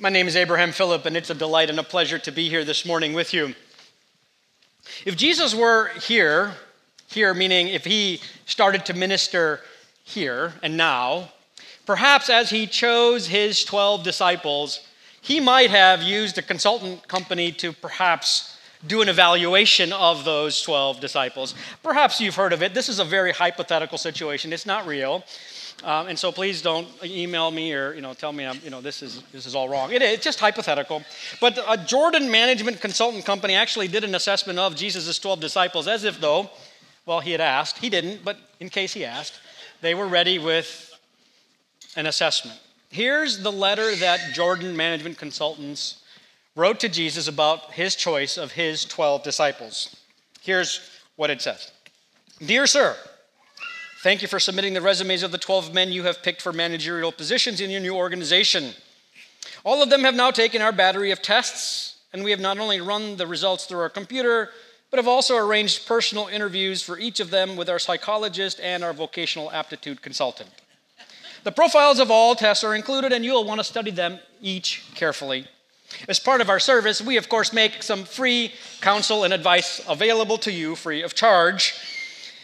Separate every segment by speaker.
Speaker 1: My name is Abraham Phillip, and it's a delight and a pleasure to be here this morning with you. If Jesus were here, here meaning if he started to minister here and now, perhaps as he chose his 12 disciples, he might have used a consultant company to perhaps do an evaluation of those 12 disciples. Perhaps you've heard of it. This is a very hypothetical situation, it's not real. Um, and so please don't email me or you know tell me I'm, you know this is this is all wrong. It, it's just hypothetical. But a Jordan Management Consultant Company actually did an assessment of Jesus' 12 disciples as if though, well, he had asked. He didn't, but in case he asked, they were ready with an assessment. Here's the letter that Jordan Management Consultants wrote to Jesus about his choice of his 12 disciples. Here's what it says Dear Sir, thank you for submitting the resumes of the 12 men you have picked for managerial positions in your new organization. All of them have now taken our battery of tests, and we have not only run the results through our computer, but have also arranged personal interviews for each of them with our psychologist and our vocational aptitude consultant. The profiles of all tests are included, and you'll want to study them each carefully. As part of our service, we of course make some free counsel and advice available to you free of charge.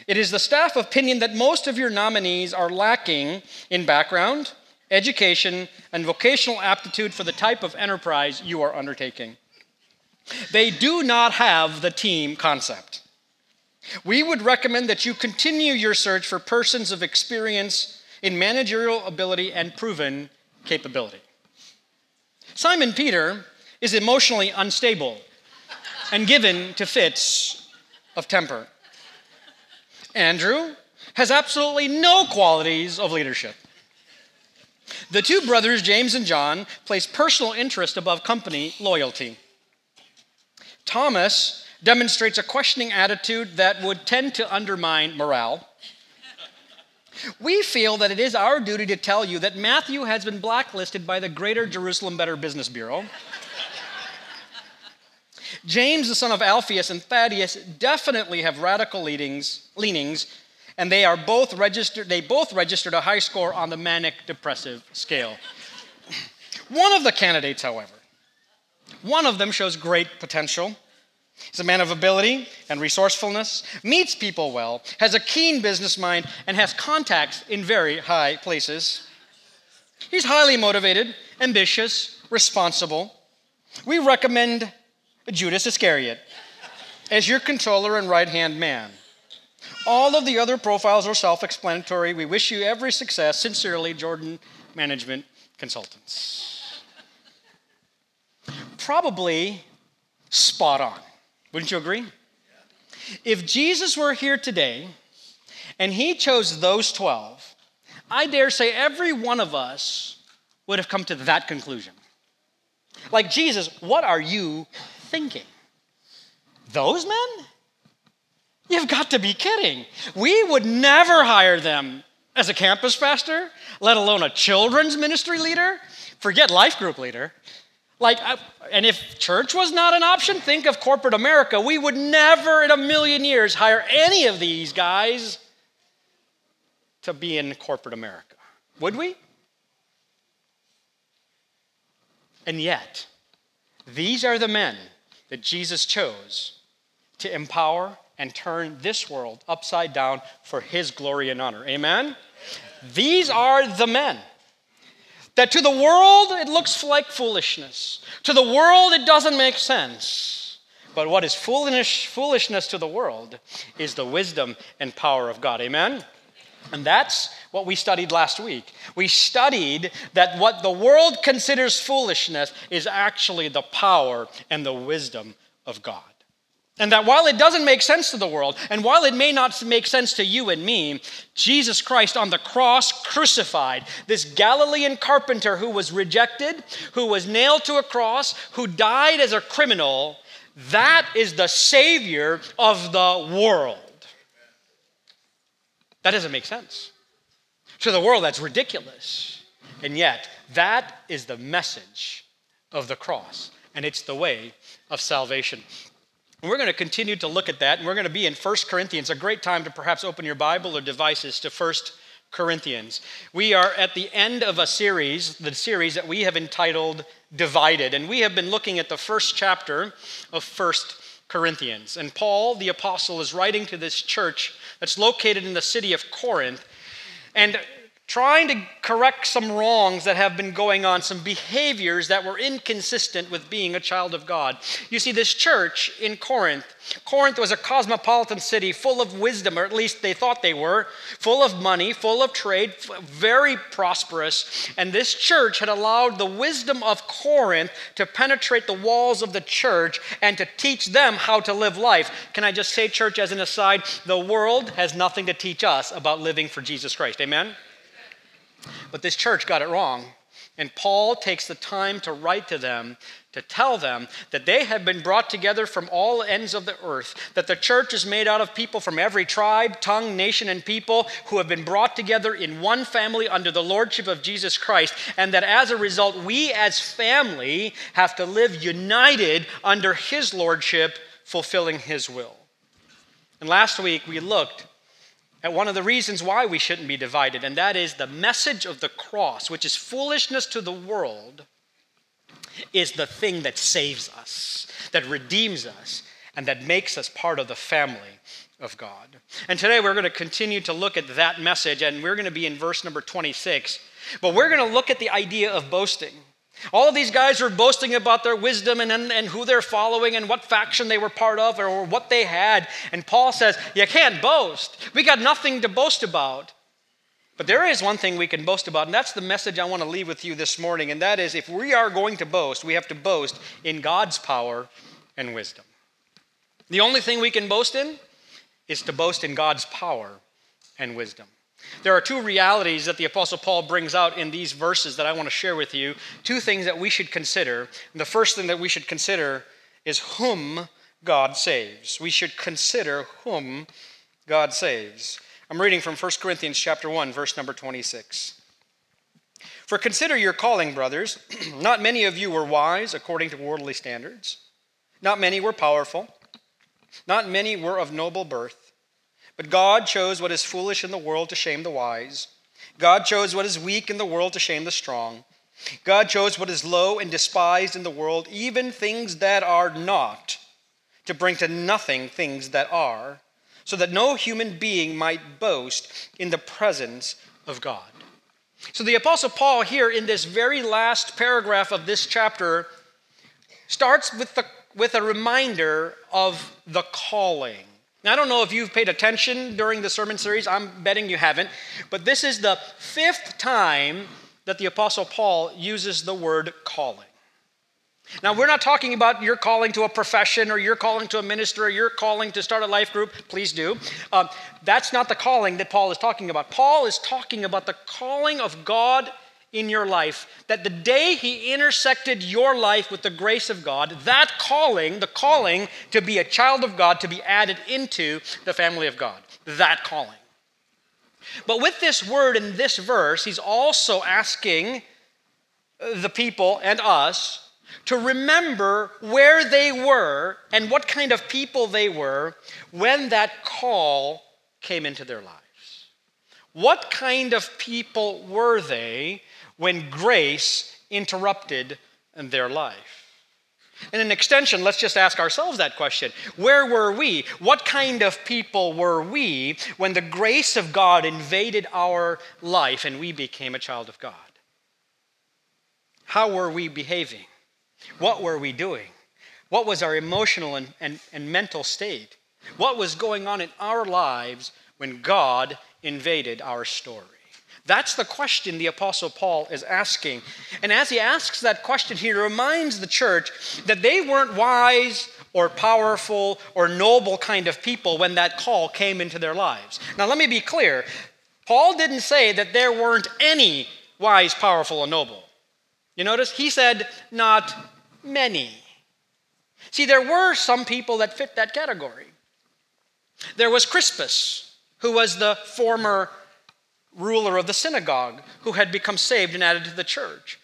Speaker 1: It is the staff opinion that most of your nominees are lacking in background, education, and vocational aptitude for the type of enterprise you are undertaking. They do not have the team concept. We would recommend that you continue your search for persons of experience in managerial ability and proven capability. Simon Peter is emotionally unstable and given to fits of temper. Andrew has absolutely no qualities of leadership. The two brothers, James and John, place personal interest above company loyalty. Thomas demonstrates a questioning attitude that would tend to undermine morale. We feel that it is our duty to tell you that Matthew has been blacklisted by the Greater Jerusalem Better Business Bureau. James, the son of Alphaeus, and Thaddeus definitely have radical leanings, leanings, and they are both registered. They both registered a high score on the manic depressive scale. One of the candidates, however, one of them shows great potential. He's a man of ability and resourcefulness, meets people well, has a keen business mind, and has contacts in very high places. He's highly motivated, ambitious, responsible. We recommend Judas Iscariot as your controller and right hand man. All of the other profiles are self explanatory. We wish you every success. Sincerely, Jordan Management Consultants. Probably spot on. Wouldn't you agree? If Jesus were here today and he chose those 12, I dare say every one of us would have come to that conclusion. Like, Jesus, what are you thinking? Those men? You've got to be kidding. We would never hire them as a campus pastor, let alone a children's ministry leader. Forget life group leader. Like, and if church was not an option, think of corporate America. We would never in a million years hire any of these guys to be in corporate America. Would we? And yet, these are the men that Jesus chose to empower and turn this world upside down for his glory and honor. Amen? These are the men that to the world it looks like foolishness. To the world it doesn't make sense. But what is foolish, foolishness to the world is the wisdom and power of God. Amen? And that's what we studied last week. We studied that what the world considers foolishness is actually the power and the wisdom of God. And that while it doesn't make sense to the world, and while it may not make sense to you and me, Jesus Christ on the cross crucified, this Galilean carpenter who was rejected, who was nailed to a cross, who died as a criminal, that is the Savior of the world. That doesn't make sense. To the world, that's ridiculous. And yet, that is the message of the cross, and it's the way of salvation. And we're going to continue to look at that, and we're going to be in 1 Corinthians, a great time to perhaps open your Bible or devices to 1 Corinthians. We are at the end of a series, the series that we have entitled Divided, and we have been looking at the first chapter of First Corinthians. And Paul, the apostle, is writing to this church that's located in the city of Corinth. And trying to correct some wrongs that have been going on, some behaviors that were inconsistent with being a child of God. You see, this church in Corinth, Corinth was a cosmopolitan city full of wisdom, or at least they thought they were, full of money, full of trade, very prosperous. And this church had allowed the wisdom of Corinth to penetrate the walls of the church and to teach them how to live life. Can I just say, church, as an aside, the world has nothing to teach us about living for Jesus Christ. Amen? But this church got it wrong. And Paul takes the time to write to them to tell them that they have been brought together from all ends of the earth, that the church is made out of people from every tribe, tongue, nation, and people who have been brought together in one family under the lordship of Jesus Christ, and that as a result, we as family have to live united under his lordship, fulfilling his will. And last week we looked at one of the reasons why we shouldn't be divided, and that is the message of the cross, which is foolishness to the world, is the thing that saves us, that redeems us, and that makes us part of the family of God. And today we're going to continue to look at that message, and we're going to be in verse number 26. But we're going to look at the idea of boasting. All of these guys were boasting about their wisdom and, and, and, who they're following and what faction they were part of or what they had. And Paul says, You can't boast. We got nothing to boast about. But there is one thing we can boast about, and that's the message I want to leave with you this morning. And that is if we are going to boast, we have to boast in God's power and wisdom. The only thing we can boast in is to boast in God's power and wisdom. There are two realities that the Apostle Paul brings out in these verses that I want to share with you. Two things that we should consider. The first thing that we should consider is whom God saves. We should consider whom God saves. I'm reading from 1 Corinthians chapter 1 verse number 26. For consider your calling, brothers. Not many of you were wise according to worldly standards. Not many were powerful. Not many were of noble birth. But God chose what is foolish in the world to shame the wise. God chose what is weak in the world to shame the strong. God chose what is low and despised in the world, even things that are not, to bring to nothing things that are, so that no human being might boast in the presence of God. So the Apostle Paul, here in this very last paragraph of this chapter, starts with, the, with a reminder of the calling. Now, I don't know if you've paid attention during the sermon series. I'm betting you haven't. But this is the fifth time that the Apostle Paul uses the word calling. Now, we're not talking about your calling to a profession or your calling to a minister or your calling to start a life group. Please do. Um, that's not the calling that Paul is talking about. Paul is talking about the calling of God in your life, that the day He intersected your life with the grace of God, that calling, the calling to be a child of God, to be added into the family of God, that calling. But with this word in this verse, He's also asking the people and us to remember where they were and what kind of people they were when that call came into their lives. What kind of people were they when grace interrupted their life. In an extension, let's just ask ourselves that question Where were we? What kind of people were we when the grace of God invaded our life and we became a child of God? How were we behaving? What were we doing? What was our emotional and, and, and mental state? What was going on in our lives when God invaded our story? That's the question the Apostle Paul is asking. And as he asks that question, he reminds the church that they weren't wise or powerful or noble kind of people when that call came into their lives. Now, let me be clear Paul didn't say that there weren't any wise, powerful, or noble. You notice? He said, not many. See, there were some people that fit that category. There was Crispus, who was the former ruler of the synagogue who had become saved and added to the church.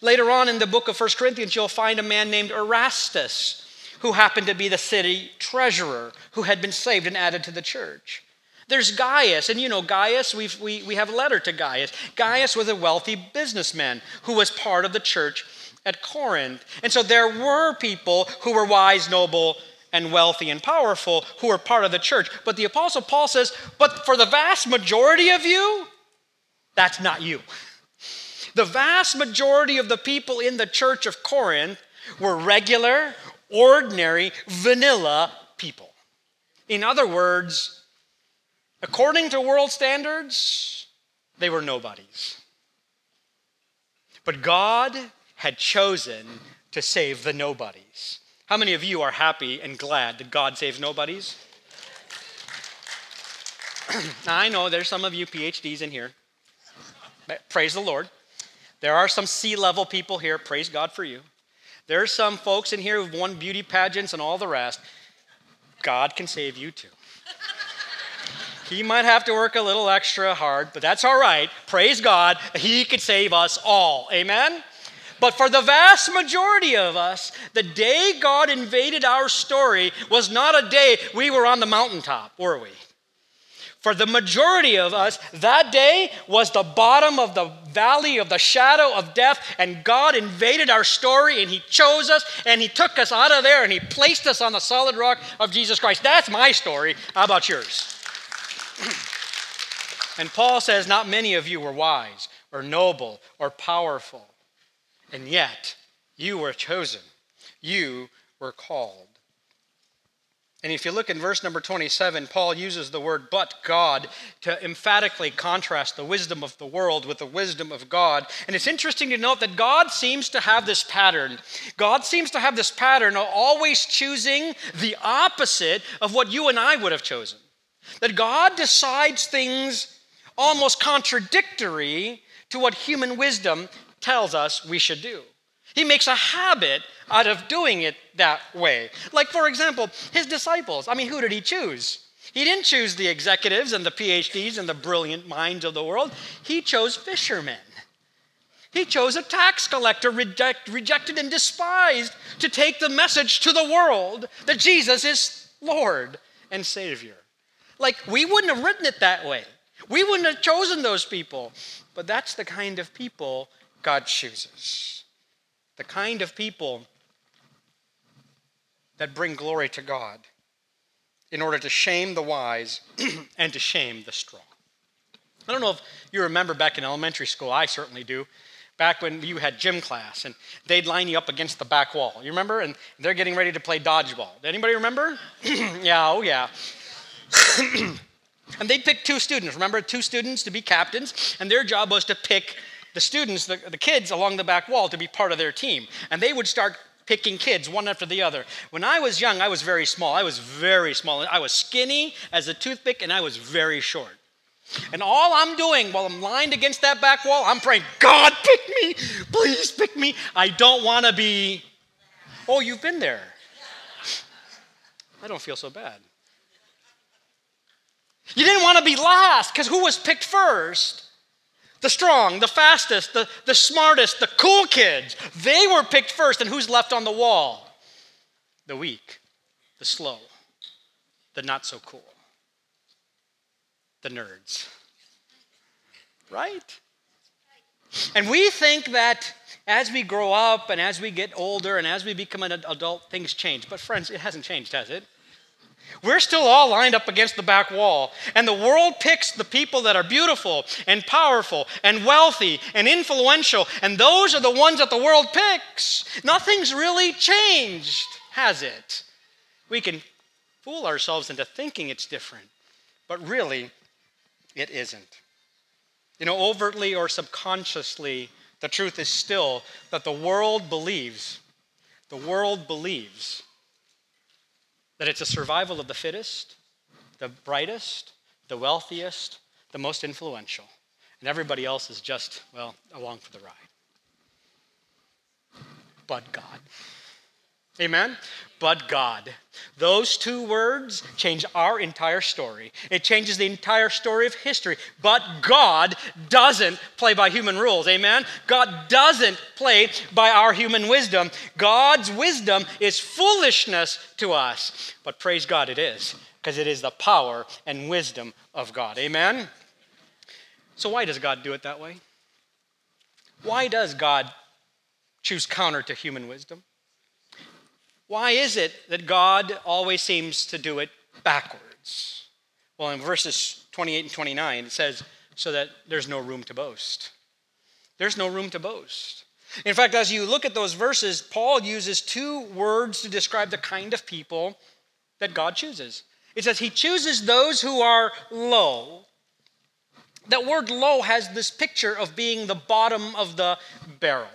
Speaker 1: Later on in the book of 1 Corinthians, you'll find a man named Erastus who happened to be the city treasurer who had been saved and added to the church. There's Gaius, and you know Gaius, we've, we, we have a letter to Gaius. Gaius was a wealthy businessman who was part of the church at Corinth. And so there were people who were wise, noble, and wealthy and powerful who were part of the church. But the Apostle Paul says, but for the vast majority of you, that's not you. The vast majority of the people in the church of Corinth were regular, ordinary, vanilla people. In other words, according to world standards, they were nobodies. But God had chosen to save the nobodies. How many of you are happy and glad that God saves nobodies? I know there's some of you PhDs in here. Praise the Lord. There are some C-level people here. Praise God for you. There are some folks in here who've won beauty pageants and all the rest. God can save you too. he might have to work a little extra hard, but that's all right. Praise God. He could save us all. Amen? But for the vast majority of us, the day God invaded our story was not a day we were on the mountaintop, were we? For the majority of us, that day was the bottom of the valley of the shadow of death, and God invaded our story, and He chose us, and He took us out of there, and He placed us on the solid rock of Jesus Christ. That's my story. How about yours? and Paul says, Not many of you were wise, or noble, or powerful. And yet, you were chosen. You were called. And if you look in verse number 27, Paul uses the word but God to emphatically contrast the wisdom of the world with the wisdom of God. And it's interesting to note that God seems to have this pattern. God seems to have this pattern of always choosing the opposite of what you and I would have chosen. That God decides things almost contradictory to what human wisdom tells us we should do. He makes a habit out of doing it that way. Like, for example, his disciples. I mean, who did he choose? He didn't choose the executives and the PhDs and the brilliant minds of the world, he chose fishermen. He chose a tax collector reject, rejected and despised to take the message to the world that Jesus is Lord and Savior. Like, we wouldn't have written it that way. We wouldn't have chosen those people. But that's the kind of people God chooses. The kind of people that bring glory to God in order to shame the wise and to shame the strong. I don't know if you remember back in elementary school, I certainly do. Back when you had gym class and they'd line you up against the back wall. You remember? And they're getting ready to play dodgeball. Anybody remember? yeah, oh yeah. and they'd pick two students. Remember, two students to be captains, and their job was to pick the students, the, the kids along the back wall to be part of their team. And they would start picking kids one after the other. When I was young, I was very small. I was very small. I was skinny as a toothpick and I was very short. And all I'm doing while I'm lined against that back wall, I'm praying, God, pick me. Please pick me. I don't want to be. Oh, you've been there. I don't feel so bad. You didn't want to be last because who was picked first? The strong, the fastest, the, the smartest, the cool kids. They were picked first, and who's left on the wall? The weak, the slow, the not so cool, the nerds. Right? And we think that as we grow up and as we get older and as we become an adult, things change. But, friends, it hasn't changed, has it? We're still all lined up against the back wall. And the world picks the people that are beautiful and powerful and wealthy and influential. And those are the ones that the world picks. Nothing's really changed, has it? We can fool ourselves into thinking it's different, but really, it isn't. You know, overtly or subconsciously, the truth is still that the world believes, the world believes that it's a survival of the fittest, the brightest, the wealthiest, the most influential. And everybody else is just, well, along for the ride. But God. Amen? But God. Those two words change our entire story. It changes the entire story of history. But God doesn't play by human rules. Amen? God doesn't play by our human wisdom. God's wisdom is foolishness to us. But praise God, it is because it is the power and wisdom of God. Amen? So, why does God do it that way? Why does God choose counter to human wisdom? Why is it that God always seems to do it backwards? Well, in verses 28 and 29, it says, so that there's no room to boast. There's no room to boast. In fact, as you look at those verses, Paul uses two words to describe the kind of people that God chooses. It says he chooses those who are low. That word low has this picture of being the bottom of the barrel,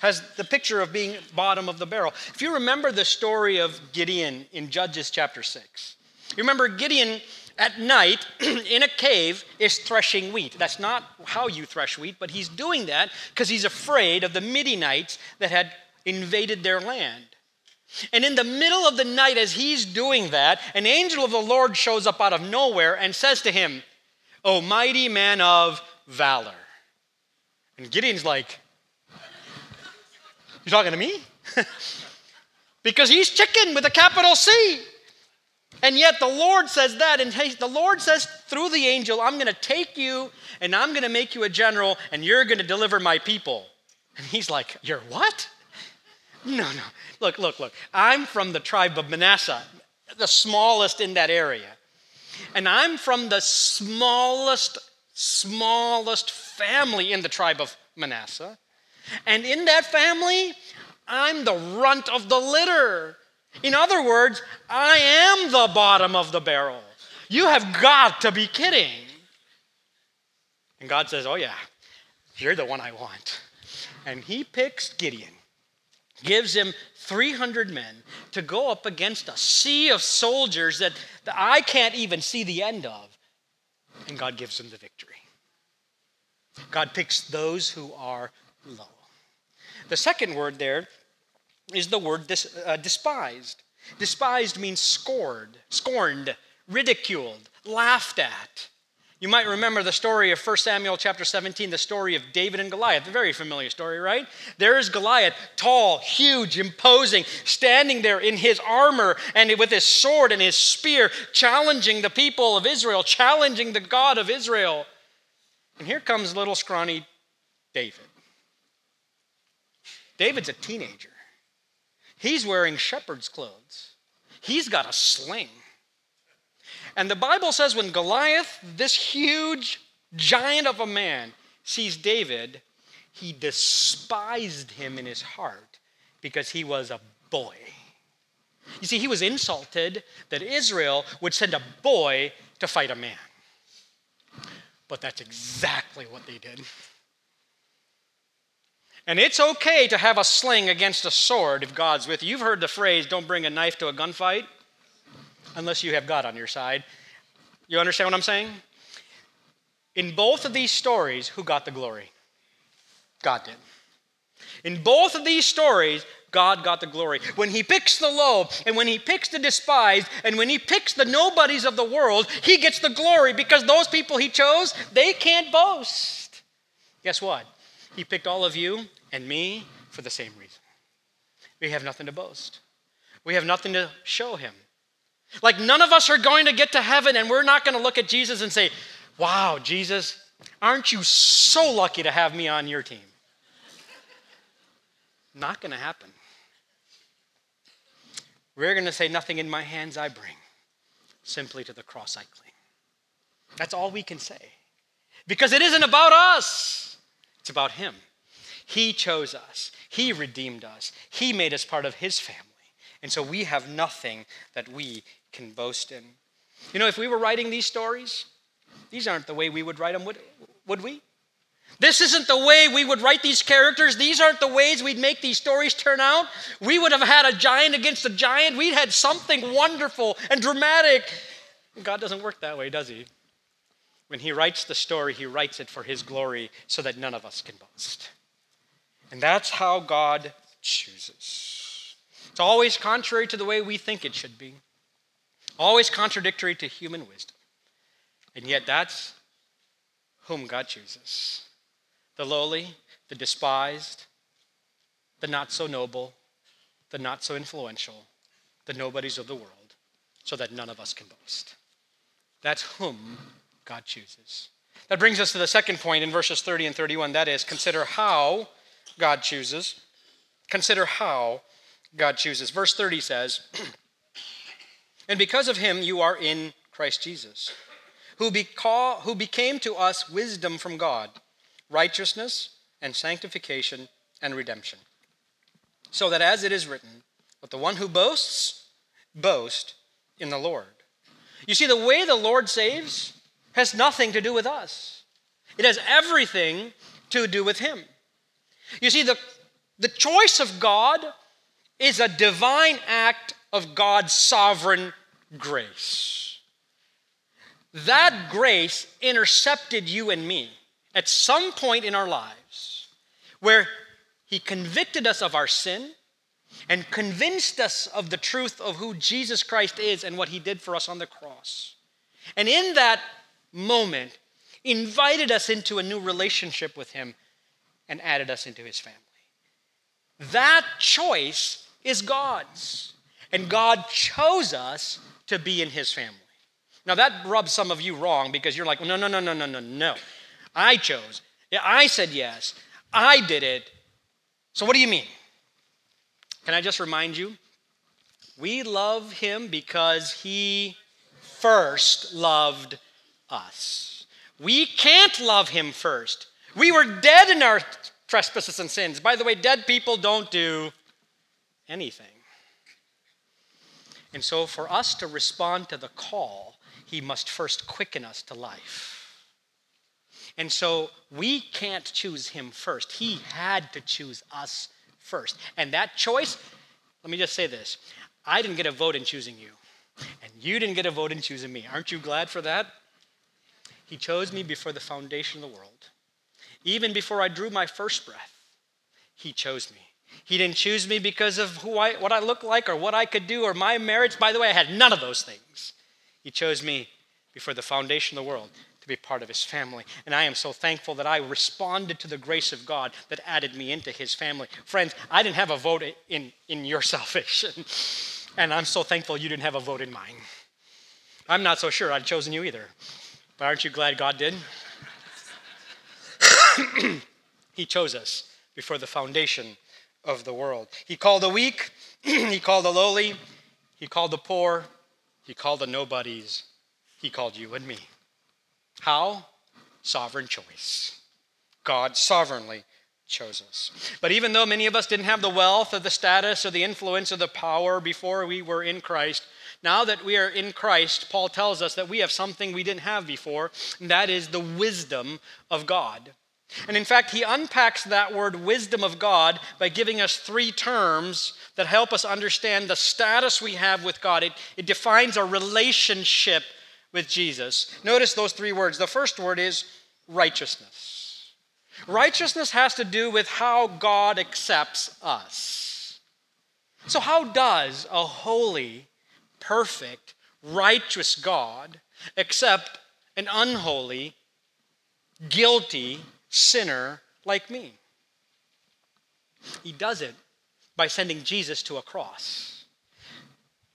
Speaker 1: has the picture of being bottom of the barrel. If you remember the story of Gideon in Judges chapter 6, you remember Gideon at night in a cave is threshing wheat. That's not how you thresh wheat, but he's doing that because he's afraid of the Midianites that had invaded their land. And in the middle of the night, as he's doing that, an angel of the Lord shows up out of nowhere and says to him, O mighty man of valor. And Gideon's like, You talking to me? because he's chicken with a capital C. And yet the Lord says that, and the Lord says through the angel, I'm going to take you and I'm going to make you a general and you're going to deliver my people. And he's like, You're what? No, no. Look, look, look. I'm from the tribe of Manasseh, the smallest in that area. And I'm from the smallest, smallest family in the tribe of Manasseh. And in that family, I'm the runt of the litter. In other words, I am the bottom of the barrel. You have got to be kidding. And God says, Oh, yeah, you're the one I want. And he picks Gideon, gives him 300 men to go up against a sea of soldiers that, that I can't even see the end of. And God gives him the victory. God picks those who are low. The second word there is the word dis, uh, despised. Despised means scored, scorned, ridiculed, laughed at. You might remember the story of 1 Samuel chapter 17, the story of David and Goliath. A very familiar story, right? There is Goliath, tall, huge, imposing, standing there in his armor and with his sword and his spear, challenging the people of Israel, challenging the God of Israel. And here comes little scrawny David. David's a teenager. He's wearing shepherd's clothes, he's got a sling. And the Bible says when Goliath, this huge giant of a man, sees David, he despised him in his heart because he was a boy. You see, he was insulted that Israel would send a boy to fight a man. But that's exactly what they did. And it's okay to have a sling against a sword if God's with you. You've heard the phrase, don't bring a knife to a gunfight unless you have God on your side. You understand what I'm saying? In both of these stories, who got the glory? God did. In both of these stories, God got the glory. When he picks the low, and when he picks the despised, and when he picks the nobodies of the world, he gets the glory because those people he chose, they can't boast. Guess what? He picked all of you and me for the same reason. We have nothing to boast, we have nothing to show him. Like, none of us are going to get to heaven and we're not going to look at Jesus and say, Wow, Jesus, aren't you so lucky to have me on your team? Not going to happen. We're going to say, Nothing in my hands I bring, simply to the cross I cling. That's all we can say. Because it isn't about us. It's about Him. He chose us, He redeemed us, He made us part of His family. And so we have nothing that we can boast in. You know, if we were writing these stories, these aren't the way we would write them, would, would we? This isn't the way we would write these characters. These aren't the ways we'd make these stories turn out. We would have had a giant against a giant. We'd had something wonderful and dramatic. God doesn't work that way, does He? When he writes the story, he writes it for his glory so that none of us can boast. And that's how God chooses. It's always contrary to the way we think it should be, always contradictory to human wisdom. And yet, that's whom God chooses the lowly, the despised, the not so noble, the not so influential, the nobodies of the world. so that none of us can boast. That's whom God chooses. That brings us to the second point in verses 30 and 31. That is, consider how God chooses. Consider how God chooses. Verse 30 says, And because of him you are in Christ Jesus, who, beca- who became to us wisdom from God, righteousness and sanctification and redemption. So that as it is written, Let the one who boasts, boast in the Lord. You see, the way the Lord saves has nothing to do with us, it has everything to do with Him. You see, the, the choice of God is a divine act of God's sovereign grace. That grace intercepted you and me at some point in our lives where He convicted us of our sin and convinced us of the truth of who Jesus Christ is and what He did for us on the cross. And in that moment, invited us into a new relationship with Him and added us into His family. That choice is God's. And God chose us to be in His family. Now, that rubs some of you wrong because you're like, no, no, no, no, no, no, no. I chose. I said yes. I did it. So, what do you mean? Can I just remind you? We love Him because He first loved us. We can't love Him first. We were dead in our trespasses and sins. By the way, dead people don't do anything. And so, for us to respond to the call, He must first quicken us to life. And so, we can't choose Him first. He had to choose us first. And that choice, let me just say this I didn't get a vote in choosing you, and you didn't get a vote in choosing me. Aren't you glad for that? He chose me before the foundation of the world. Even before I drew my first breath, He chose me. He didn't choose me because of who I, what I look like or what I could do or my merits. By the way, I had none of those things. He chose me before the foundation of the world to be part of his family. And I am so thankful that I responded to the grace of God that added me into his family. Friends, I didn't have a vote in, in your salvation. And I'm so thankful you didn't have a vote in mine. I'm not so sure I'd chosen you either. Aren't you glad God did? he chose us before the foundation of the world. He called the weak, he called the lowly, he called the poor, he called the nobodies, he called you and me. How? Sovereign choice. God sovereignly chose us. But even though many of us didn't have the wealth or the status or the influence or the power before we were in Christ, now that we are in Christ, Paul tells us that we have something we didn't have before, and that is the wisdom of God. And in fact, he unpacks that word wisdom of God by giving us three terms that help us understand the status we have with God. It, it defines our relationship with Jesus. Notice those three words. The first word is righteousness. Righteousness has to do with how God accepts us. So, how does a holy, perfect, righteous God accept an unholy, guilty, sinner like me. He does it by sending Jesus to a cross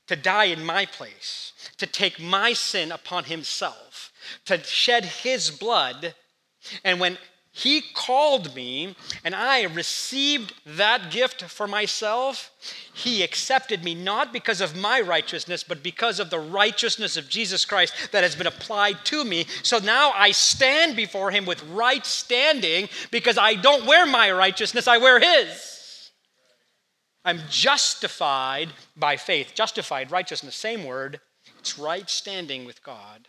Speaker 1: to die in my place, to take my sin upon himself, to shed his blood. And when he called me and I received that gift for myself. He accepted me not because of my righteousness, but because of the righteousness of Jesus Christ that has been applied to me. So now I stand before Him with right standing because I don't wear my righteousness, I wear His. I'm justified by faith. Justified, righteousness, same word. It's right standing with God.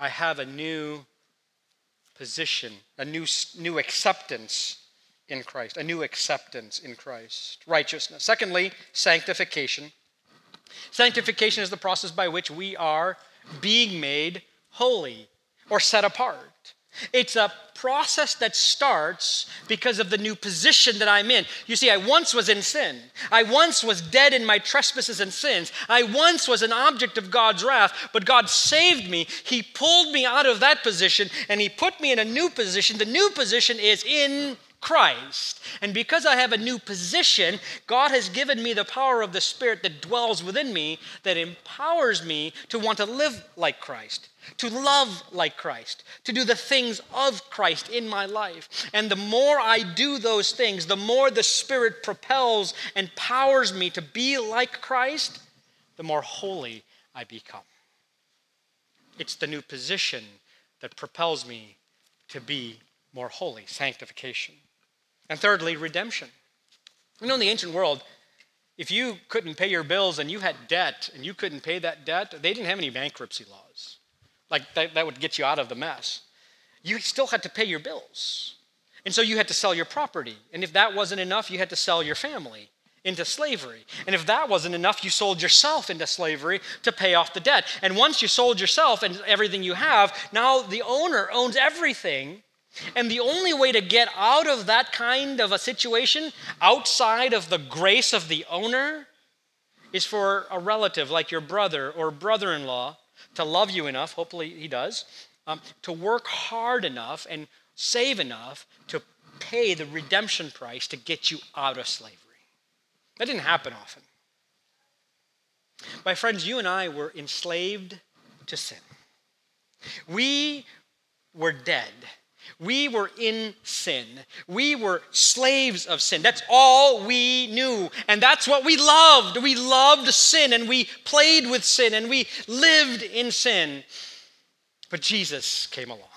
Speaker 1: I have a new position, a new, new acceptance in Christ, a new acceptance in Christ. Righteousness. Secondly, sanctification. Sanctification is the process by which we are being made holy or set apart. It's a process that starts because of the new position that I'm in. You see, I once was in sin. I once was dead in my trespasses and sins. I once was an object of God's wrath, but God saved me. He pulled me out of that position and He put me in a new position. The new position is in Christ. And because I have a new position, God has given me the power of the Spirit that dwells within me that empowers me to want to live like Christ, to love like Christ, to do the things of Christ in my life. And the more I do those things, the more the Spirit propels and powers me to be like Christ, the more holy I become. It's the new position that propels me to be more holy, sanctification. And thirdly, redemption. You know, in the ancient world, if you couldn't pay your bills and you had debt and you couldn't pay that debt, they didn't have any bankruptcy laws. Like that, that would get you out of the mess. You still had to pay your bills. And so you had to sell your property. And if that wasn't enough, you had to sell your family into slavery. And if that wasn't enough, you sold yourself into slavery to pay off the debt. And once you sold yourself and everything you have, now the owner owns everything. And the only way to get out of that kind of a situation outside of the grace of the owner is for a relative like your brother or brother in law to love you enough, hopefully he does, um, to work hard enough and save enough to pay the redemption price to get you out of slavery. That didn't happen often. My friends, you and I were enslaved to sin. We were dead. We were in sin. We were slaves of sin. That's all we knew. And that's what we loved. We loved sin and we played with sin and we lived in sin. But Jesus came along.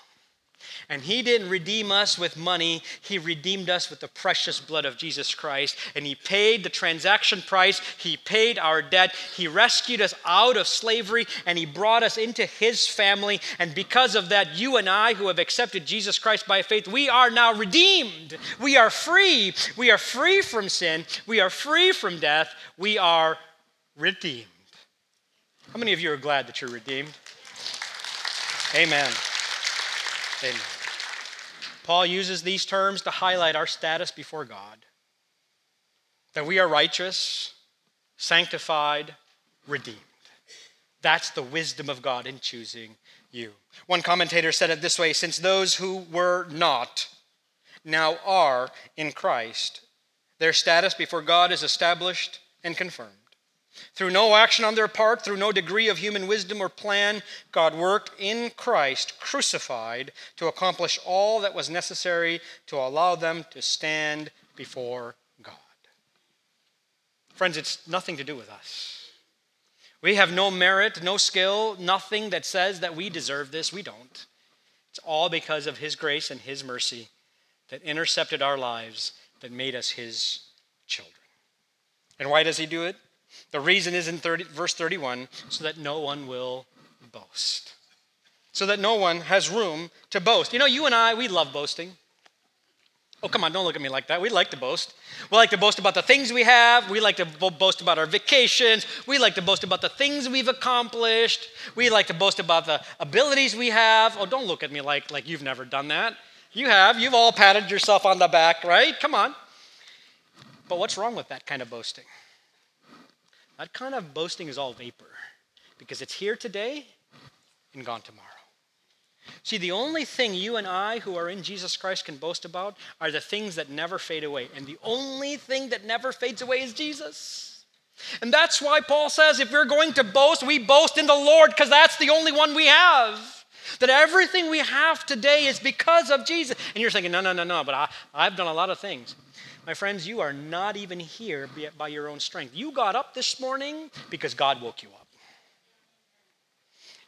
Speaker 1: And he didn't redeem us with money, he redeemed us with the precious blood of Jesus Christ. And he paid the transaction price, he paid our debt, he rescued us out of slavery, and he brought us into his family. And because of that, you and I, who have accepted Jesus Christ by faith, we are now redeemed. We are free. We are free from sin, we are free from death, we are redeemed. How many of you are glad that you're redeemed? Amen. Amen. Paul uses these terms to highlight our status before God that we are righteous, sanctified, redeemed. That's the wisdom of God in choosing you. One commentator said it this way since those who were not now are in Christ, their status before God is established and confirmed. Through no action on their part, through no degree of human wisdom or plan, God worked in Christ, crucified, to accomplish all that was necessary to allow them to stand before God. Friends, it's nothing to do with us. We have no merit, no skill, nothing that says that we deserve this. We don't. It's all because of His grace and His mercy that intercepted our lives, that made us His children. And why does He do it? The reason is in 30, verse 31 so that no one will boast. So that no one has room to boast. You know, you and I, we love boasting. Oh, come on, don't look at me like that. We like to boast. We like to boast about the things we have. We like to boast about our vacations. We like to boast about the things we've accomplished. We like to boast about the abilities we have. Oh, don't look at me like, like you've never done that. You have. You've all patted yourself on the back, right? Come on. But what's wrong with that kind of boasting? That kind of boasting is all vapor because it's here today and gone tomorrow. See, the only thing you and I who are in Jesus Christ can boast about are the things that never fade away. And the only thing that never fades away is Jesus. And that's why Paul says if we're going to boast, we boast in the Lord because that's the only one we have. That everything we have today is because of Jesus. And you're thinking, no, no, no, no, but I, I've done a lot of things. My friends, you are not even here by your own strength. You got up this morning because God woke you up.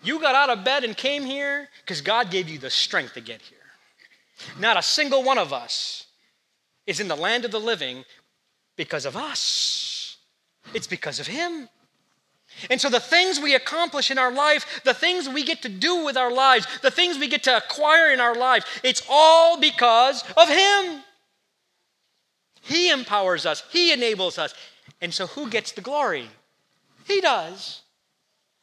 Speaker 1: You got out of bed and came here because God gave you the strength to get here. Not a single one of us is in the land of the living because of us, it's because of Him. And so, the things we accomplish in our life, the things we get to do with our lives, the things we get to acquire in our lives, it's all because of Him. He empowers us, He enables us. And so, who gets the glory? He does.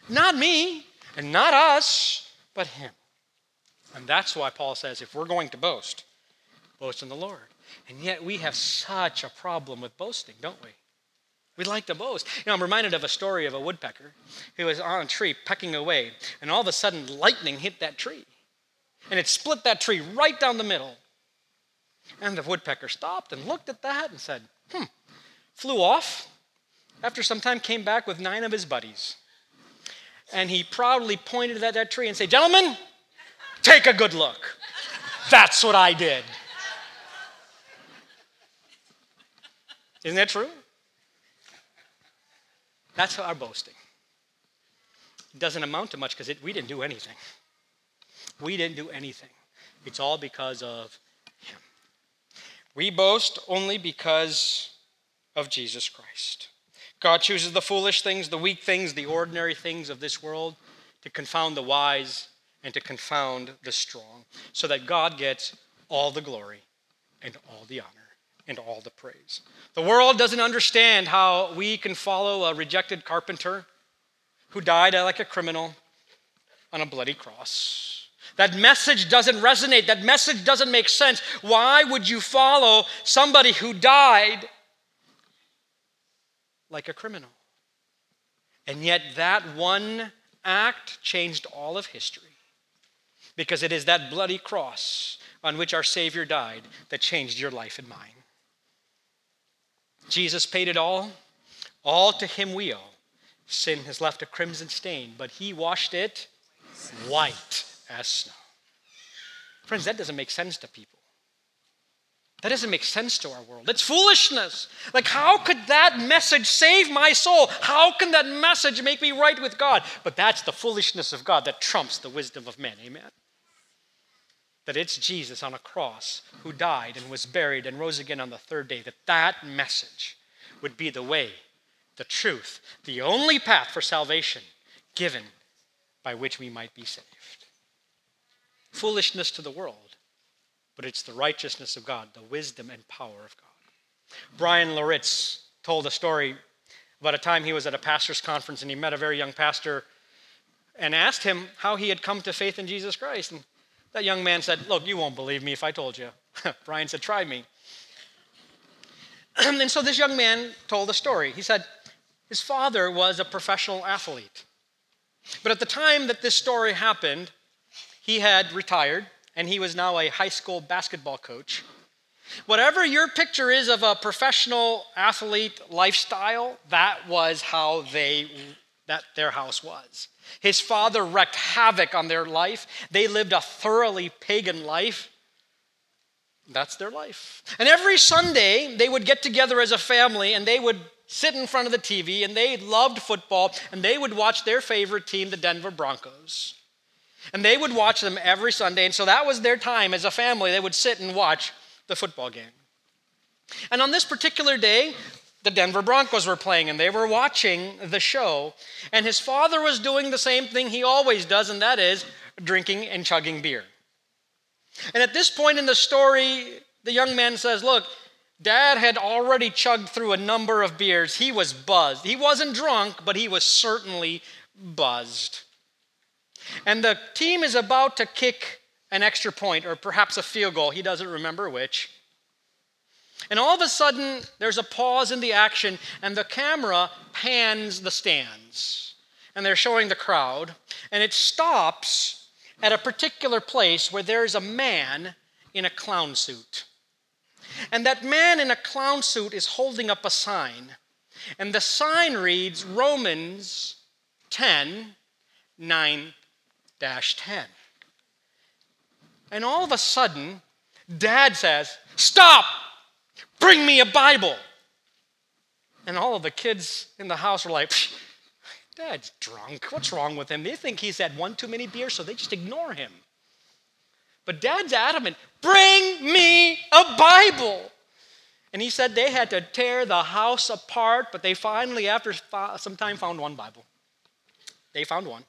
Speaker 1: Not me, and not us, but Him. And that's why Paul says if we're going to boast, boast in the Lord. And yet, we have such a problem with boasting, don't we? We like to boast. You know, I'm reminded of a story of a woodpecker who was on a tree pecking away, and all of a sudden, lightning hit that tree. And it split that tree right down the middle. And the woodpecker stopped and looked at that and said, hmm, flew off. After some time, came back with nine of his buddies. And he proudly pointed at that tree and said, Gentlemen, take a good look. That's what I did. Isn't that true? That's our boasting. It doesn't amount to much because we didn't do anything. We didn't do anything. It's all because of Him. We boast only because of Jesus Christ. God chooses the foolish things, the weak things, the ordinary things of this world to confound the wise and to confound the strong, so that God gets all the glory and all the honor and all the praise. The world doesn't understand how we can follow a rejected carpenter who died uh, like a criminal on a bloody cross. That message doesn't resonate. That message doesn't make sense. Why would you follow somebody who died like a criminal? And yet, that one act changed all of history because it is that bloody cross on which our Savior died that changed your life and mine. Jesus paid it all. All to him we owe. Sin has left a crimson stain, but he washed it white as snow. Friends, that doesn't make sense to people. That doesn't make sense to our world. It's foolishness. Like, how could that message save my soul? How can that message make me right with God? But that's the foolishness of God that trumps the wisdom of men. Amen? That it's Jesus on a cross who died and was buried and rose again on the third day, that that message would be the way, the truth, the only path for salvation given by which we might be saved. Foolishness to the world but it's the righteousness of God, the wisdom and power of God. Bryan Loritts told a story about a time he was at a pastor's conference and he met a very young pastor and asked him how he had come to faith in Jesus Christ. And that young man said, Look, you won't believe me if I told you. Bryan said, Try me. and so this young man told a story. He said, His father was a professional athlete. But at the time that this story happened, he had retired and he was now a high school basketball coach. Whatever your picture is of a professional athlete lifestyle, that was how they that their house was. His father wreaked havoc on their life. They lived a thoroughly pagan life. That's their life. And every Sunday, they would get together as a family and they would sit in front of the TV and they loved football and they would watch their favorite team, the Denver Broncos. And they would watch them every Sunday. And so that was their time as a family. They would sit and watch the football game. And on this particular day, the Denver Broncos were playing and they were watching the show. And his father was doing the same thing he always does, and that is drinking and chugging beer. And at this point in the story, the young man says, Look, dad had already chugged through a number of beers. He was buzzed. He wasn't drunk, but he was certainly buzzed. And the team is about to kick an extra point or perhaps a field goal. He doesn't remember which. And all of a sudden, there's a pause in the action, and the camera pans the stands. And they're showing the crowd. And it stops at a particular place where there's a man in a clown suit. And that man in a clown suit is holding up a sign. And the sign reads Romans 10 9 10. And all of a sudden, dad says, Stop! Bring me a Bible. And all of the kids in the house were like, Dad's drunk. What's wrong with him? They think he's had one too many beers, so they just ignore him. But dad's adamant, Bring me a Bible. And he said they had to tear the house apart, but they finally, after some time, found one Bible. They found one.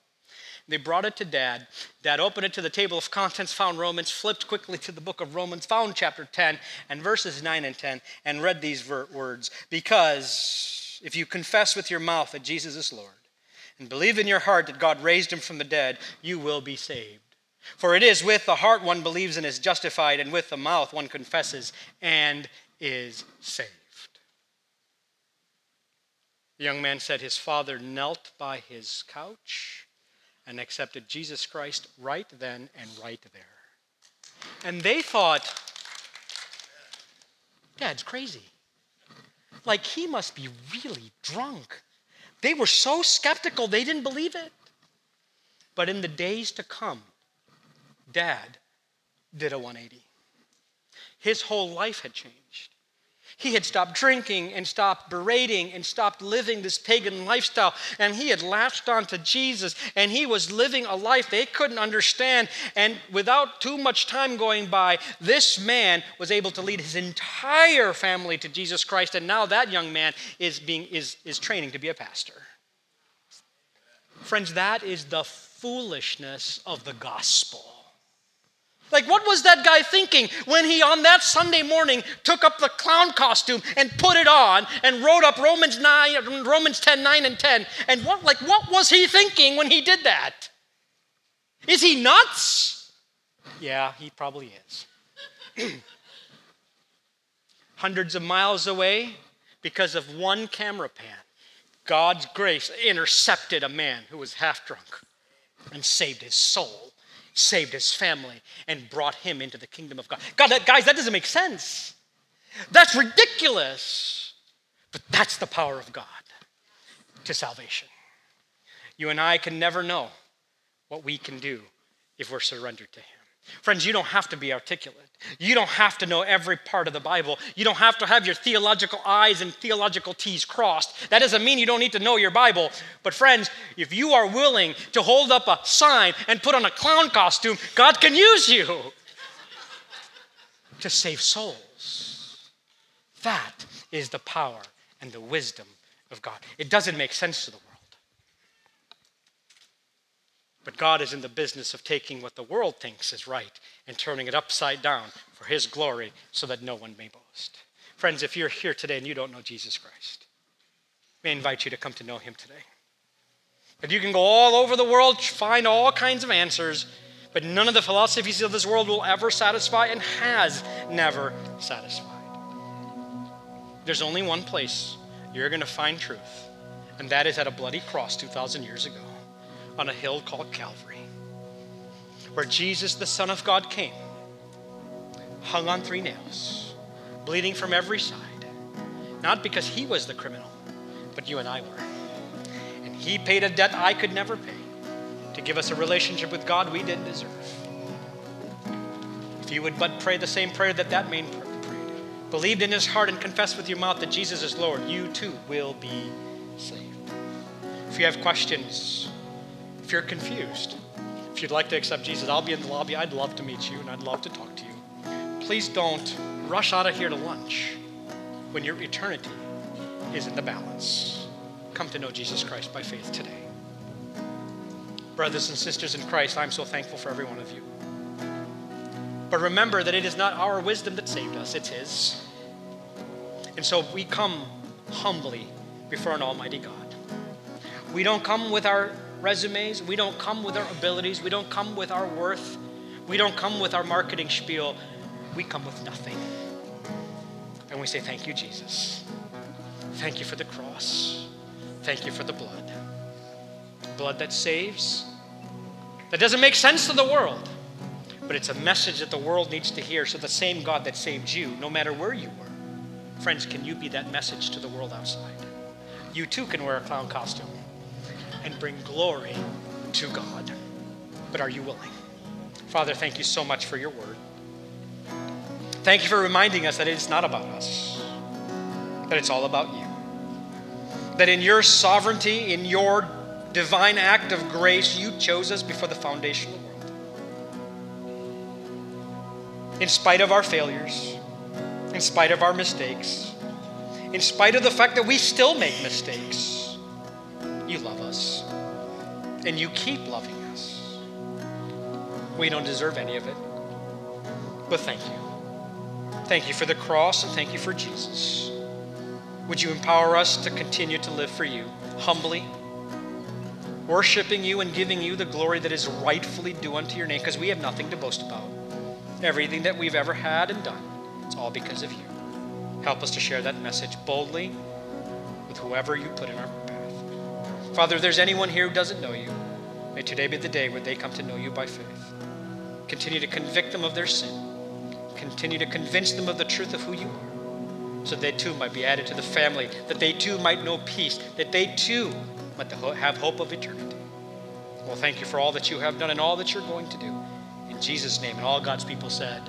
Speaker 1: They brought it to dad. Dad opened it to the table of contents, found Romans, flipped quickly to the book of Romans, found chapter 10 and verses 9 and 10, and read these words Because if you confess with your mouth that Jesus is Lord and believe in your heart that God raised him from the dead, you will be saved. For it is with the heart one believes and is justified, and with the mouth one confesses and is saved. The young man said his father knelt by his couch and accepted Jesus Christ right then and right there. And they thought, Dad's crazy. Like, he must be really drunk. They were so skeptical, they didn't believe it. But in the days to come, Dad did a 180. His whole life had changed. He had stopped drinking and stopped berating and stopped living this pagan lifestyle. And he had latched onto Jesus and he was living a life they couldn't understand. And without too much time going by, this man was able to lead his entire family to Jesus Christ. And now that young man is, being, is, is training to be a pastor. Friends, that is the foolishness of the gospel. Like, what was that guy thinking when he, on that Sunday morning, took up the clown costume and put it on and wrote up Romans 9, Romans 10, 9 and 10? And what, like, what was he thinking when he did that? Is he nuts? Yeah, he probably is. Hundreds of miles away, because of one camera pan, God's grace intercepted a man who was half drunk and saved his soul saved his family and brought him into the kingdom of God. God, that, guys, that doesn't make sense. That's ridiculous. But that's the power of God to salvation. You and I can never know what we can do if we're surrendered to Him. Friends, you don't have to be articulate. You don't have to know every part of the Bible. You don't have to have your theological I's and theological T's crossed. That doesn't mean you don't need to know your Bible. But, friends, if you are willing to hold up a sign and put on a clown costume, God can use you to save souls. That is the power and the wisdom of God. It doesn't make sense to the world. But God is in the business of taking what the world thinks is right and turning it upside down for His glory so that no one may boast. Friends, if you're here today and you don't know Jesus Christ, we invite you to come to know Him today. But you can go all over the world, find all kinds of answers, but none of the philosophies of this world will ever satisfy and has never satisfied. There's only one place you're going to find truth, and that is at a bloody cross 2,000 years ago on a hill called Calvary, where Jesus, the Son of God, came, hung on three nails, bleeding from every side, not because he was the criminal, but you and I were. And he paid a debt I could never pay to give us a relationship with God we didn't deserve. If you would but pray the same prayer that that man prayed, believed in his heart and confessed with your mouth that Jesus is Lord, you too will be saved. If you have questions, if you're confused, if you'd like to accept Jesus, I'll be in the lobby. I'd love to meet you and I'd love to talk to you. Please don't rush out of here to lunch when your eternity is in the balance. Come to know Jesus Christ by faith today. Brothers and sisters in Christ, I'm so thankful for every one of you. But remember that it is not our wisdom that saved us, it's His. And so we come humbly before an Almighty God. We don't come with our resumes. We don't come with our abilities. We don't come with our worth. We don't come with our marketing spiel. We come with nothing. And we say, Thank you, Jesus. Thank you for the cross. Thank you for the blood. Blood that saves. That doesn't make sense to the world, but it's a message that the world needs to hear. So, the same God that saved you, no matter where you were, friends, can you be that message to the world outside? You too can wear a clown costume and bring glory to God. But are you willing? Father, thank you so much for your word. Thank you for reminding us that it's not about us, that it's all about you. That in your sovereignty, in your divine act of grace, you chose us before the foundation of the world. In spite of our failures, in spite of our mistakes, in spite of the fact that we still make mistakes, us. And you keep loving us. We don't deserve any of it. But thank you. Thank you for the cross and thank you for Jesus. Would you empower us to continue to live for you humbly, worshiping you and giving you the glory that is rightfully due unto your name because we have nothing to boast about. Everything that we've ever had and done, it's all because of you. Help us to share that message boldly with whoever you put in our Father, if there's anyone here who doesn't know you, may today be the day where they come to know you by faith. Continue to convict them of their sin. Continue to convince them of the truth of who you are. so they too might be added to the family, that they too might know peace, that they too might have hope of eternity. Well, thank you for all that you have done and all that you're going to do. In Jesus' name, and all God's people said,